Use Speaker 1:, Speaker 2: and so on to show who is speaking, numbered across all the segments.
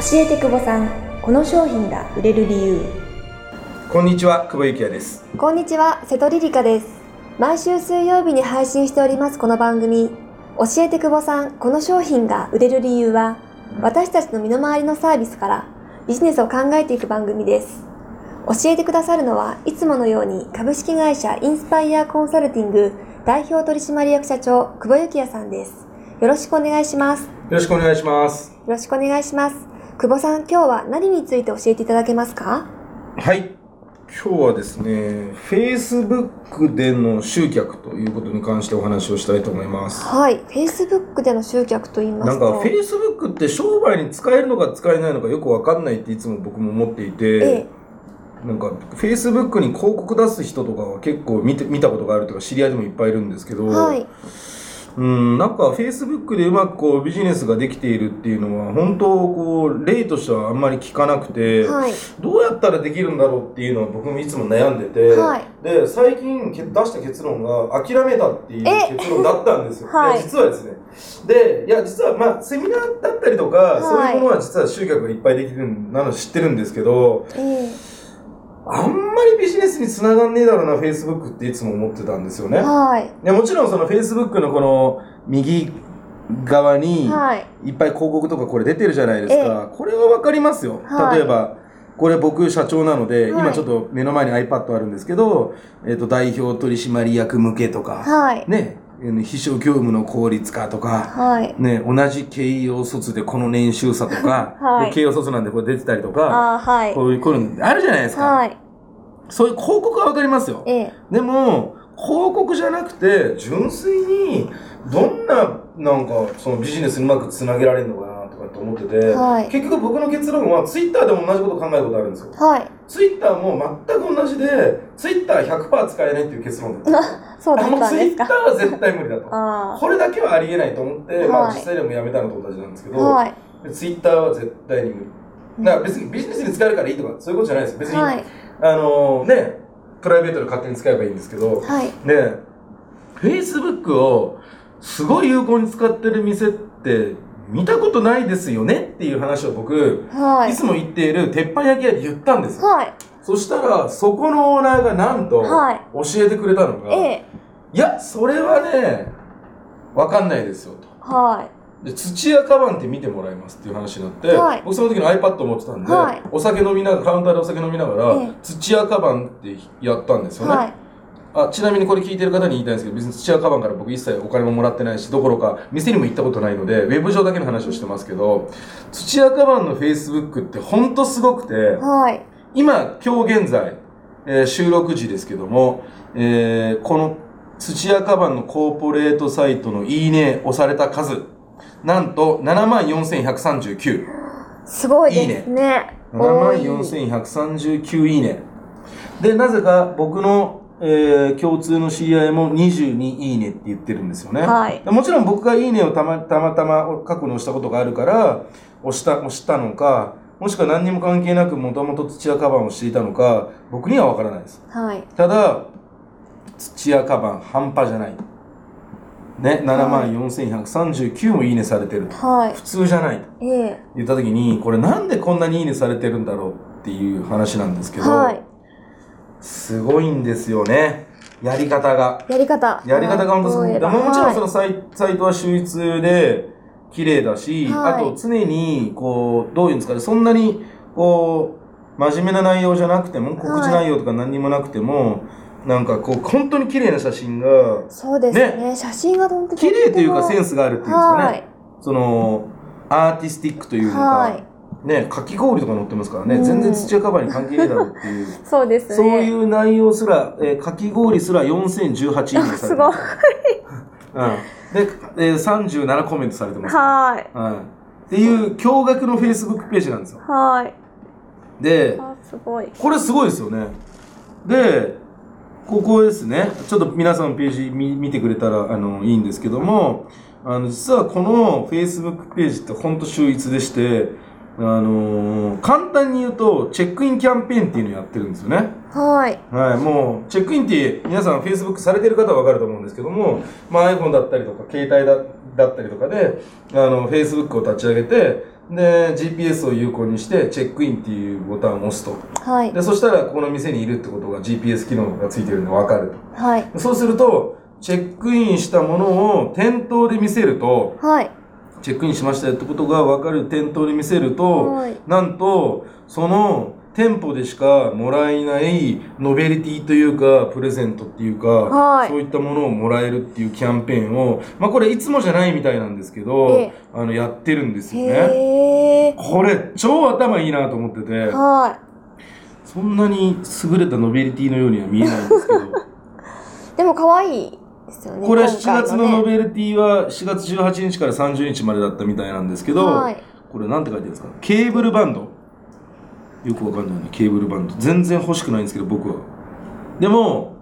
Speaker 1: 教えて久保さんこの商品が売れる理由
Speaker 2: こんにちは、久保幸也です。
Speaker 1: こんにちは瀬戸リリカです毎週水曜日に配信しておりますこの番組教えて久保さんこの商品が売れる理由は私たちの身の回りのサービスからビジネスを考えていく番組です教えてくださるのはいつものように株式会社インスパイアコンサルティング代表取締役社長久保幸也さんですよろしくお願いします
Speaker 2: よろしくお願いします。
Speaker 1: よろしくお願いします。久保さん、今日は何について教えていただけますか？
Speaker 2: はい。今日はですね、Facebook での集客ということに関してお話をしたいと思います。
Speaker 1: はい。Facebook での集客と言いますと？
Speaker 2: なんか Facebook って商売に使えるのか使えないのかよくわかんないっていつも僕も思っていて、
Speaker 1: ええ、
Speaker 2: なんか Facebook に広告出す人とかは結構見て見たことがあるとか知り合いでもいっぱいいるんですけど、
Speaker 1: はい。
Speaker 2: うん、なんか Facebook でうまくこうビジネスができているっていうのは本当こう例としてはあんまり聞かなくて、
Speaker 1: はい。
Speaker 2: どうやったらできるんだろうっていうのは僕もいつも悩んでて、
Speaker 1: はい
Speaker 2: で最近け出した結論が諦めたっていう
Speaker 1: え？
Speaker 2: 結論だったんですよ。
Speaker 1: はい
Speaker 2: や実はですね。で、いや実はまあセミナーだったりとか、
Speaker 1: はい
Speaker 2: そういうものは実は集客がいっぱいできるなの知ってるんですけど、
Speaker 1: ええ
Speaker 2: あんまりビジネスにつながんねえだろうな Facebook っていつも思ってたんですよね。
Speaker 1: はい。
Speaker 2: でもちろんその Facebook のこの右側に
Speaker 1: はい。
Speaker 2: いっぱい広告とかこれ出てるじゃないですか。これはわかりますよ。
Speaker 1: はい
Speaker 2: 例えば、これ僕社長なので、
Speaker 1: はい
Speaker 2: 今ちょっと目の前に iPad あるんですけど、えっ、と、代表取締役向けとか、
Speaker 1: はい。
Speaker 2: ね、えー秘書業務の効率化とか、
Speaker 1: はい。
Speaker 2: ね、同じ慶応卒でこの年収差とか、
Speaker 1: はい
Speaker 2: 僕慶応卒なんでこれ出てたりとか、
Speaker 1: はい。
Speaker 2: こういう、こういうのあるじゃないですか。
Speaker 1: はい。
Speaker 2: そういう広告はわかりますよ。
Speaker 1: ええ。
Speaker 2: でも、広告じゃなくて、純粋に、どんな、なんか、そのビジネスにうまくつなげられるのかなとかって思ってて、
Speaker 1: はい
Speaker 2: 結局僕の結論は、ツイッターでも同じこと考えることあるんですよ。
Speaker 1: はい。
Speaker 2: ツイッターも全く同じで、ツイッター100%使えないっていう結論だった。
Speaker 1: そうだ
Speaker 2: あもうツイッ
Speaker 1: ったんですか。
Speaker 2: ターは絶対無理だと。
Speaker 1: あ
Speaker 2: これだけはありえないと思って、まあ
Speaker 1: はい
Speaker 2: 実際でもやめたのと同じなんですけ
Speaker 1: あ。
Speaker 2: ど、
Speaker 1: はい。
Speaker 2: ツイッターは絶対に無理。だから別にビジネスに使えるからいいとか、そういうことじゃないです。別に、
Speaker 1: はい。
Speaker 2: あのね、プライベートで勝手に使えばいいんですけど、
Speaker 1: はい。
Speaker 2: で、Facebook をすごい有効に使ってる店って見たことないですよねっていう話を僕、
Speaker 1: はいい。
Speaker 2: つも言っている鉄板焼き屋で言ったんですよ。
Speaker 1: はい。
Speaker 2: そしたら、そこのオーナーがなんと
Speaker 1: はい
Speaker 2: 教えてくれたのが、
Speaker 1: ええ。
Speaker 2: いや、それはね、わかんないですよと。
Speaker 1: はい。
Speaker 2: で土屋カバンって見てもらいますっていう話になって、
Speaker 1: はい
Speaker 2: 僕その時の iPad 持ってたんで、
Speaker 1: はい
Speaker 2: お酒飲みながらカウンターでお酒飲みながら、
Speaker 1: ええ
Speaker 2: 土屋カバンってやったんですよね、
Speaker 1: はい。
Speaker 2: あちなみにこれ聞いてる方に言いたいんですけど別に土屋カバンから僕一切お金ももらってないしどころか店にも行ったことないのでウェブ上だけの話をしてますけど土屋カバンの Facebook ってほんとすごくて
Speaker 1: はい。
Speaker 2: 今今日現在、えー収録時ですけども、えーこの土屋カバンのコーポレートサイトのいいね押された数なんと7万4139
Speaker 1: すごいですね。
Speaker 2: 7万
Speaker 1: 多い
Speaker 2: 4139いいねでなぜか僕の、えー共通の知り合いも22いいねって言ってるんですよね、
Speaker 1: はい
Speaker 2: もちろん僕がいいねをたまたまたま過去に押したことがあるから押した押したのかもしくは何にも関係なくもともと土屋カバンをしていたのか僕には分からないです
Speaker 1: はい。
Speaker 2: ただ土屋カバン半端じゃないね7万4139もいいねされてると
Speaker 1: はい
Speaker 2: 普。通じゃないと
Speaker 1: ええ。
Speaker 2: 言った時にこれなんでこんなにいいねされてるんだろうっていう話なんですけど、
Speaker 1: はい。
Speaker 2: すごいんですよねやり方が
Speaker 1: やり方。
Speaker 2: やり方が本当すごい。ももちろんそ
Speaker 1: は
Speaker 2: のサイ,、サイトは秀逸で綺麗だし、
Speaker 1: はい
Speaker 2: あと常にこうどういうんですかねそんなにこう真面目な内容じゃなくても告知内容とか何にもなくても、なんかこう本当に綺麗な写真が
Speaker 1: いそうですね。写真が本当に
Speaker 2: 綺麗というかセン
Speaker 1: ス
Speaker 2: スがあるっていうんですかね、
Speaker 1: はい。
Speaker 2: そのアーティスティックというのか、
Speaker 1: はい
Speaker 2: ねかき氷とか載ってますからね、
Speaker 1: うん
Speaker 2: 全然土屋カバーに関係ねえだろうっていう。
Speaker 1: そうですね。
Speaker 2: そういう内容すら、えーかき氷すら4018いいねされて
Speaker 1: すごい。
Speaker 2: うん。で、えー、37コメントされてます。
Speaker 1: はい。
Speaker 2: はい。っていう驚愕の Facebook ページなんですよ。
Speaker 1: はい。
Speaker 2: で、
Speaker 1: あ、すごい。
Speaker 2: これすごいですよね。で、ここですね。ちょっと皆さんのページ見見てくれたらあのいいんですけども、あの実はこの Facebook ページってほんと秀逸でして、あのー簡単に言うと、チェックインキャンペーンっていうのをやってるんですよね。
Speaker 1: はい。
Speaker 2: はい、もう、チェックインって皆さん Facebook されてる方はわかると思うんですけども、まあ iPhone だったりとか、携帯だだったりとかで、あの、Facebook を立ち上げて、で GPS を有効にしてチェックインっていうボタンを押すと
Speaker 1: はい。
Speaker 2: でそしたらここの店にいるってことが GPS 機能がついてるんで分かる
Speaker 1: はい。
Speaker 2: とそうするとチェックインしたものを店頭で見せると
Speaker 1: はい。
Speaker 2: チェックインしましたよってことが分かる店頭で見せると、
Speaker 1: はい。
Speaker 2: なんとその店舗でしかもらえないノベルティというかプレゼントっていうか、
Speaker 1: はい。
Speaker 2: そういったものをもらえるっていうキャンペーンをまあこれいつもじゃないみたいなんですけど、
Speaker 1: ええ。
Speaker 2: あのやってるんですよね。これ超頭いいなと思ってて。
Speaker 1: は
Speaker 2: そんなに優れたノベルティのようには見えないんですけど。
Speaker 1: い。でも可愛いですよね。
Speaker 2: これ
Speaker 1: 今
Speaker 2: 7
Speaker 1: 回
Speaker 2: 月のノ
Speaker 1: ね
Speaker 2: ベルティは4月18日から30日までだったみたいなんですけど、
Speaker 1: はい。
Speaker 2: これなんて書いてるんですか？ケーブルバンドよくわかんないねケーブルバンド全然欲しくないんですけど僕はでも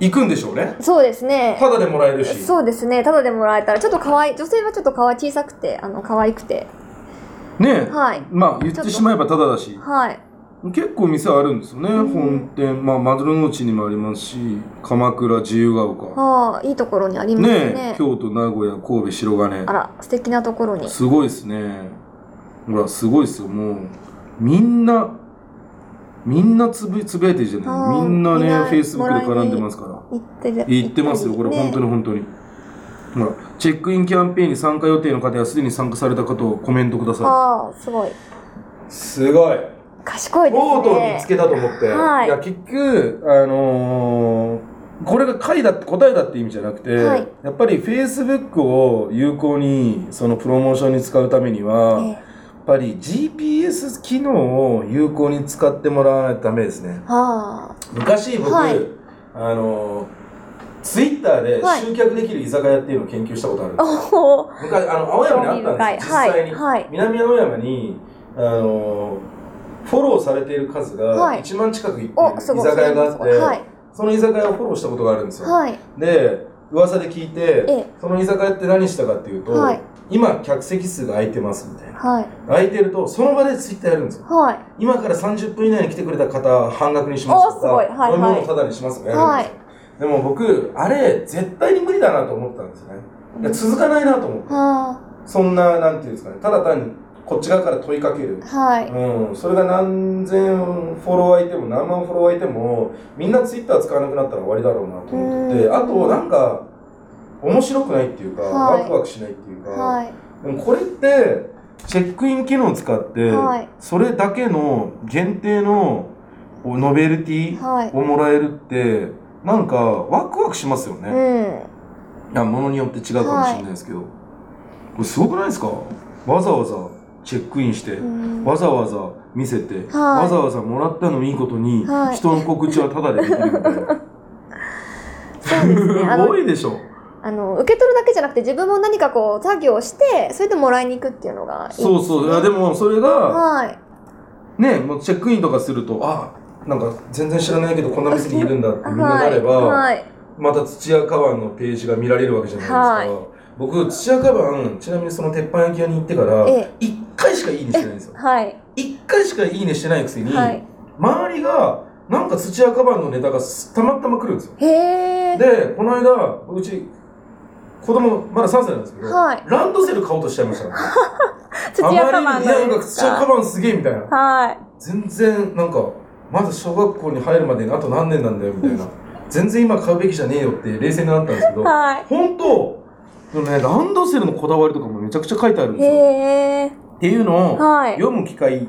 Speaker 2: 行くんでしょうね
Speaker 1: そうですね。
Speaker 2: ただでもらえるし
Speaker 1: そうですね。ただでもらえたら、ちょっと可愛い、女性はちょっと可愛い、小さくて、あの、可愛くて。
Speaker 2: ね
Speaker 1: はい。
Speaker 2: まあ言ってしまえばただだし
Speaker 1: はい。
Speaker 2: 結構店あるんですよね、
Speaker 1: うん。
Speaker 2: 本店。まあ丸の内にもありますし鎌倉自由が丘。
Speaker 1: はあ、いいところにありますね。
Speaker 2: ね京都名古屋神戸白金。
Speaker 1: あら、素敵なところに。
Speaker 2: すごいですね。ほらすごいですよ。もうみんなみんなつぶつぶやいてるじゃない。みんなねフェイスブックで絡んでますから。
Speaker 1: 行ってる。
Speaker 2: 言ってますよ。これ本当に本当に。ほらチェックインキャンペーンに参加予定の方やすでに参加された方をコメントくださ
Speaker 1: ああ、すごい。
Speaker 2: い。すごい
Speaker 1: 賢いですね。
Speaker 2: とう見つけたと思って、
Speaker 1: はい。
Speaker 2: や結局あのーこれが解だって答えだって意味じゃなくて、
Speaker 1: はい。
Speaker 2: やっぱり Facebook を有効にそのプロモーションに使うためには、
Speaker 1: え
Speaker 2: やっぱり GPS 機能を有効に使ってもらわないとダメですね。昔僕、
Speaker 1: はい。
Speaker 2: あのツイッターで
Speaker 1: はい。
Speaker 2: 集客できる居酒屋っていうのを研究したことあるんで
Speaker 1: あ。
Speaker 2: すよ、
Speaker 1: おお。
Speaker 2: 昔あの青山にあったんですよ。実際に、
Speaker 1: はい。はい。
Speaker 2: 南青山にあのフォローされている数が
Speaker 1: はい。
Speaker 2: 1万近くいっ居。酒屋があって、
Speaker 1: はい。
Speaker 2: その居酒屋をフォローしたことがあるんですよ、
Speaker 1: はい。
Speaker 2: で噂で聞いて
Speaker 1: ええ。
Speaker 2: その居酒屋って何したかっていうと、
Speaker 1: はい。
Speaker 2: 今客席数が空いてますみたいな。
Speaker 1: はい。
Speaker 2: 空いてるとその場でツイッターやるんですよ。
Speaker 1: はい。
Speaker 2: 今から30分以内に来てくれた方半額にしますと
Speaker 1: おすごい。
Speaker 2: か、
Speaker 1: はいはい。
Speaker 2: 飲み物タダにしますとかやるんですよ、でも僕あれ絶対に無理だなと思ったんですよね。いや続かないなと思って
Speaker 1: は
Speaker 2: そんななんていうんですかね。ただ単にこっち側から問いかける。
Speaker 1: あ。はい。
Speaker 2: うん、それが何千フォロワーいても何万フォロワーいてもみんなツイッター使わなくなったら終わりだろうなと思ってて
Speaker 1: うん。
Speaker 2: あとなんか面白くないっていうか、
Speaker 1: はい。
Speaker 2: ワクワクしないっていうか、
Speaker 1: はい。
Speaker 2: でもこれってチェックイン機能を使って、
Speaker 1: はい。
Speaker 2: それだけの限定のノベルティ
Speaker 1: はい。
Speaker 2: をもらえるってなんかワクワクしますよね、
Speaker 1: うん。
Speaker 2: いや物によって違うかもしれないですけど、これすごくないですか？わざわざチェックインして、
Speaker 1: うん。
Speaker 2: わざわざ見せて、
Speaker 1: はい。
Speaker 2: わざわざもらったのいいことに、
Speaker 1: はい。
Speaker 2: 人の告知はタダでできるみたいな。
Speaker 1: そうです
Speaker 2: ごいでしょ。
Speaker 1: あの受け取るだけじゃなくて自分も何かこう作業をしてそれでもらいに行くっていうのがいいね、
Speaker 2: そうそう。いやでもそれが、
Speaker 1: はい。
Speaker 2: ね、もうチェックインとかすると、あ、なんか全然知らないけどこんな店にいるんだってみんななれば、
Speaker 1: はい。はい。
Speaker 2: また土屋カバンのページが見られるわけじゃないですか。
Speaker 1: はい
Speaker 2: 僕、土屋カバン、ちなみにその鉄板焼き屋に行ってから
Speaker 1: え、
Speaker 2: 1回しかいいねしてないんですよ。
Speaker 1: はい
Speaker 2: 1回しかいいねしてないくせに、
Speaker 1: はい
Speaker 2: 周りが、なんか土屋カバンのネタがたまたま来るんですよ。で、この間、うち、子供、まだ3歳なんですけど、
Speaker 1: はい
Speaker 2: ランドセル買おうとしちゃいましたね。
Speaker 1: 土屋カバン
Speaker 2: あまりに、いや、なんか土屋カバンすげえみたいな。
Speaker 1: はい
Speaker 2: 全然、なんか、まだ小学校に入るまでにあと何年なんだよ、みたいな。全然今買うべきじゃねえよって冷静になったんですけど、
Speaker 1: はい
Speaker 2: 本当でもね、ランドセルのこだわりとかもめちゃくちゃ書いてあるんですよ。
Speaker 1: へえ
Speaker 2: っていうのを
Speaker 1: はい
Speaker 2: 読む機会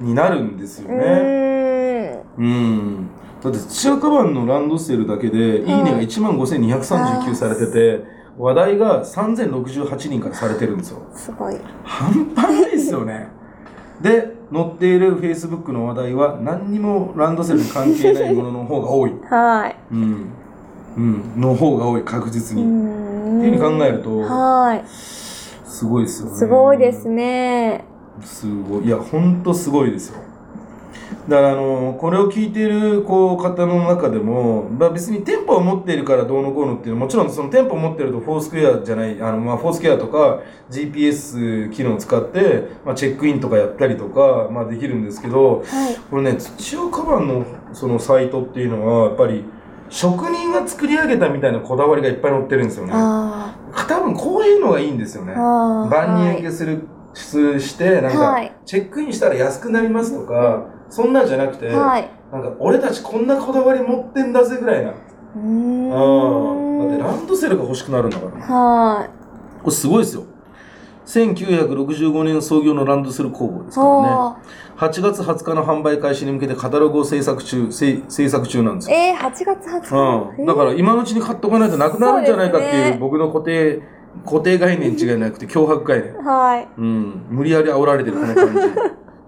Speaker 2: になるんですよ
Speaker 1: う
Speaker 2: ね。
Speaker 1: ーん
Speaker 2: うん。だって土屋カバンのランドセルだけで、いいねが1万5239されてて、話題が3068人からされてるんですよ。
Speaker 1: すごい
Speaker 2: 半端ないですよね。で、載っている Facebook の話題は何にもランドセルに関係ないものの方が多い。
Speaker 1: はい
Speaker 2: うん。うん。の方が多い、確実
Speaker 1: う
Speaker 2: に。ていうふうに考えると、
Speaker 1: はい
Speaker 2: すごいですよね。
Speaker 1: すごいですね
Speaker 2: すごい。いや、ほんとすごいですよ。だから、あの、これを聞いている、こう、方の中でも、まあ別に店舗を持っているからどうのこうのっていうのは、もちろんその店舗を持ってると、フォースクエアじゃない、あの、まあ、フォースクエアとか、GPS 機能を使って、まあ、チェックインとかやったりとか、まあ、できるんですけど、
Speaker 1: はい
Speaker 2: これね、土屋カバンの、そのサイトっていうのは、やっぱり、職人が作り上げたみたいなこだわりがいっぱい載ってるんですよね。
Speaker 1: あ
Speaker 2: 多分こういうのがいいんですよね万人
Speaker 1: はい
Speaker 2: 受けする出して、なんか
Speaker 1: はい、
Speaker 2: チェックインしたら安くなりますとか、そんなんじゃなくて、
Speaker 1: はい。
Speaker 2: なんか、俺たちこんなこだわり持ってんだぜぐらいな。
Speaker 1: うん。
Speaker 2: だってランドセルが欲しくなるんだから。
Speaker 1: はい。
Speaker 2: これすごいですよ。1965年創業のランドセル工房ですからね。
Speaker 1: は
Speaker 2: 8月20日の販売開始に向けてカタログを制作中、せ制作中なんですよ。
Speaker 1: えー、8月20日。
Speaker 2: うん。だから今のうちに買っておかないとなくなるんじゃないかっていう僕の固定、固定概念違いなくて 脅迫概念。
Speaker 1: はい。
Speaker 2: うん。無理やり煽られてるこの感じ。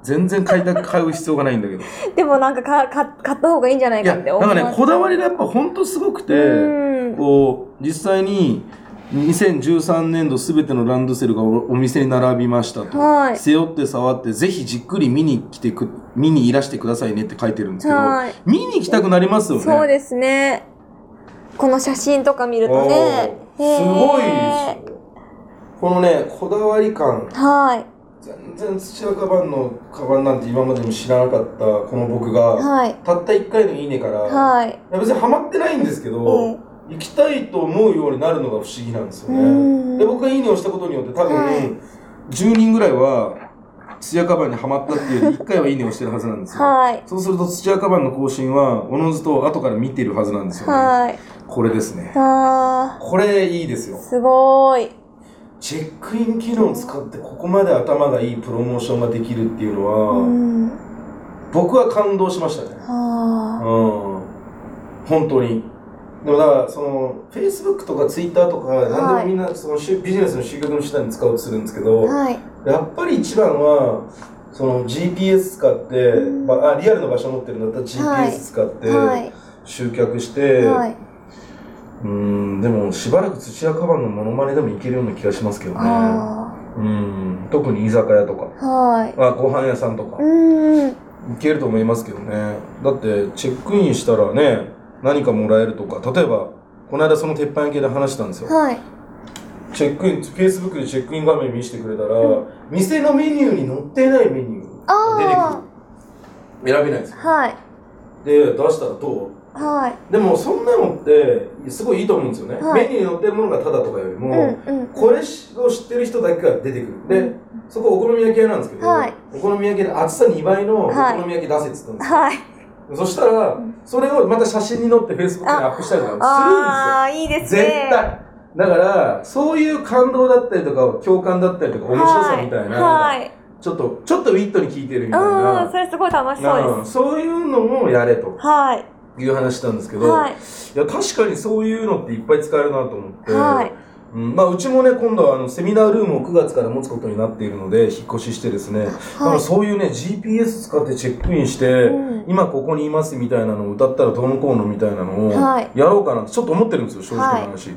Speaker 2: 全然買いたく買う必要がないんだけど。
Speaker 1: でもなんかかか買った方がいいんじゃないかって
Speaker 2: なんかね。こだわりがやっぱほんとすごくて、
Speaker 1: うん
Speaker 2: こう、実際に2013年度すべてのランドセルがおお店に並びましたと。
Speaker 1: はい
Speaker 2: 背負って触って、ぜひじっくり見に来てく、見にいらしてくださいねって書いてるんですけど、
Speaker 1: はい
Speaker 2: 見に行きたくなりますよね。
Speaker 1: そうですね。この写真とか見るとね。
Speaker 2: すごい。このね、こだわり感、
Speaker 1: ーはい。
Speaker 2: 全然土屋カバンのカバンなんて今までも知らなかったこの僕が、
Speaker 1: はい。
Speaker 2: たった1回のいいねから、
Speaker 1: はい。
Speaker 2: いや別にハマってないんですけど、
Speaker 1: え
Speaker 2: 行きたいと思うようになるのが不思議なんですよね。で、僕がいいねをしたことによって多分、
Speaker 1: はい
Speaker 2: 10人ぐらいは土屋カバンにはまったっていうより1回はいいねをしてるはずなんですよ。
Speaker 1: はい。
Speaker 2: そうすると土屋カバンの更新はおのずと後から見てるはずなんですよね。
Speaker 1: はい。
Speaker 2: これですね。
Speaker 1: あ
Speaker 2: これいいですよ
Speaker 1: ー、。すごーい。
Speaker 2: チェックイン機能を使ってここまで頭がいいプロモーションができるっていうのは、
Speaker 1: うん。
Speaker 2: 僕は感動しましたね。
Speaker 1: は
Speaker 2: うん。本当に。でもだから、その、Facebook とか Twitter とか、何でもみんな、その、ビジネスの集客の手段に使おうとするんですけど、
Speaker 1: ーはい。
Speaker 2: やっぱり一番は、その GPS 使って、
Speaker 1: うん
Speaker 2: ばあリアルの場所持ってるんだったら
Speaker 1: はい
Speaker 2: GPS 使って
Speaker 1: はい。
Speaker 2: 集客して、
Speaker 1: はい。
Speaker 2: うん、でもしばらく土屋カバンのモノマネでもいけるような気がしますけどね。
Speaker 1: あ
Speaker 2: うん、特に居酒屋とか、
Speaker 1: ーはい。
Speaker 2: あご飯屋さんとか、
Speaker 1: うん。
Speaker 2: いけると思いますけどね。だって、チェックインしたらね、何かもらえるとか、例えば、この間その鉄板焼きで話したんですよ。
Speaker 1: はい。
Speaker 2: チェックイン、Facebook でチェックイン画面見せてくれたら、店のメニューに載っていないメニューが出て
Speaker 1: あ
Speaker 2: くる。選べないんですよ。
Speaker 1: ーはい。
Speaker 2: で、出したらど
Speaker 1: はい。
Speaker 2: うでも、そんなのって、すごいいいと思うんですよね。
Speaker 1: はい
Speaker 2: メニューに載ってるものがタダとかより
Speaker 1: うん
Speaker 2: も、
Speaker 1: うん。
Speaker 2: これを知ってる人だけが出てくる。で、そこお好み焼き屋なんですけど、
Speaker 1: はい
Speaker 2: お好み焼きで厚さ2倍のお
Speaker 1: はい
Speaker 2: 好み焼き出せって言ったんですよ。
Speaker 1: はい。
Speaker 2: そしたら、それをまた写真に載って Facebook にアップしたりとか
Speaker 1: ああ、いいですす
Speaker 2: るんですよ。
Speaker 1: ね。
Speaker 2: 絶対。だから、そういう感動だったりとか、共感だったりとか、面白さみたいな、
Speaker 1: はい。
Speaker 2: ちょっと、ちょっとウィットに効いてるみたい
Speaker 1: うん、
Speaker 2: な、
Speaker 1: それすごい楽しそう
Speaker 2: うん
Speaker 1: です。
Speaker 2: そういうのもやれと
Speaker 1: はい。
Speaker 2: いう話したんですけど、
Speaker 1: はい。
Speaker 2: いや、確かにそういうのっていっぱい使えるなと思って、
Speaker 1: はい。
Speaker 2: うん、まあ、うちもね、今度はあのセミナールームを9月から持つことになっているので、引っ越ししてですね、だからそういうね、GPS 使ってチェックインして、
Speaker 1: うん。
Speaker 2: 今ここにいますみたいなのを歌ったらどうのこうのみたいなのを
Speaker 1: はい。
Speaker 2: やろうかなってちょっと思ってるんですよ、正直な話。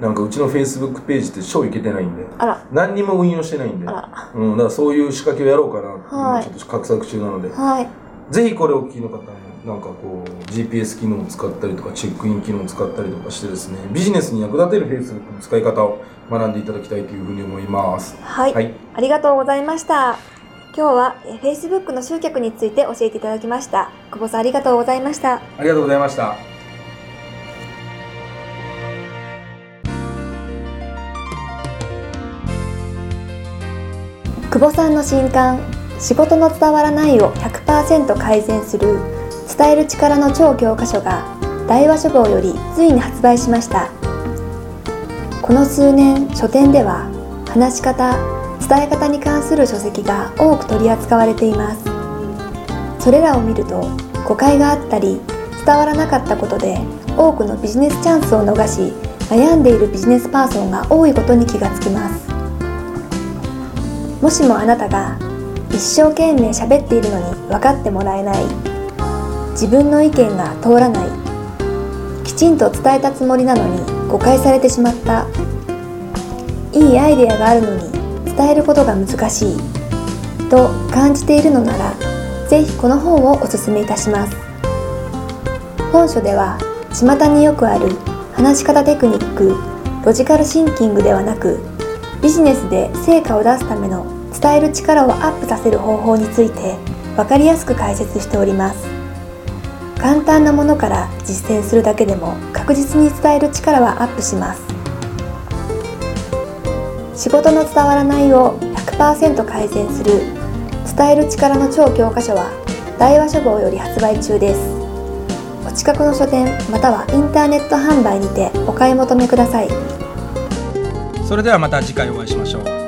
Speaker 2: なんかうちの Facebook ページって超いけてないんで、何にも運用してないんで。うん、だからそういう仕掛けをやろうかなって、
Speaker 1: はい。
Speaker 2: 今ちょっと画策中なので、
Speaker 1: はい。
Speaker 2: ぜひこれをお聞きの方も、なんかこう、GPS 機能を使ったりとか、チェックイン機能を使ったりとかしてですね、ビジネスに役立てる Facebook の使い方を学んでいただきたいというふうに思います。
Speaker 1: はい。
Speaker 2: はい。
Speaker 1: ありがとうございました。今日はえー Facebook の集客について教えていただきました。久保さんありがとうございました。
Speaker 2: ありがとうございました。
Speaker 1: 久保さんの新刊「仕事の伝わらないを100%改善する伝える力の超教科書」が大和書房よりついに発売しました。この数年書店では話し方伝え方に関する書籍が多く取り扱われています。それらを見ると誤解があったり伝わらなかったことで多くのビジネスチャンスを逃し悩んでいるビジネスパーソンが多いことに気がつきます。もしもあなたが一生懸命喋っているのに分かってもらえない自分の意見が通らない。きちんと伝えたつもりなのに誤解されてしまった。いいアイデアがあるのに伝えることが難しい。と感じているのならぜひこの本をお勧めいたします。本書では巷によくある話し方テクニックロジカルシンキングではなくビジネスで成果を出すための伝える力をアップさせる方法について分かりやすく解説しております。簡単なものから実践するだけでも確実に伝える力はアップします。仕事の伝わらないを100%改善する伝える力の超教科書は大和書房より発売中です。お近くの書店またはインターネット販売にてお買い求めください。
Speaker 3: それではまた次回お会いしましょう。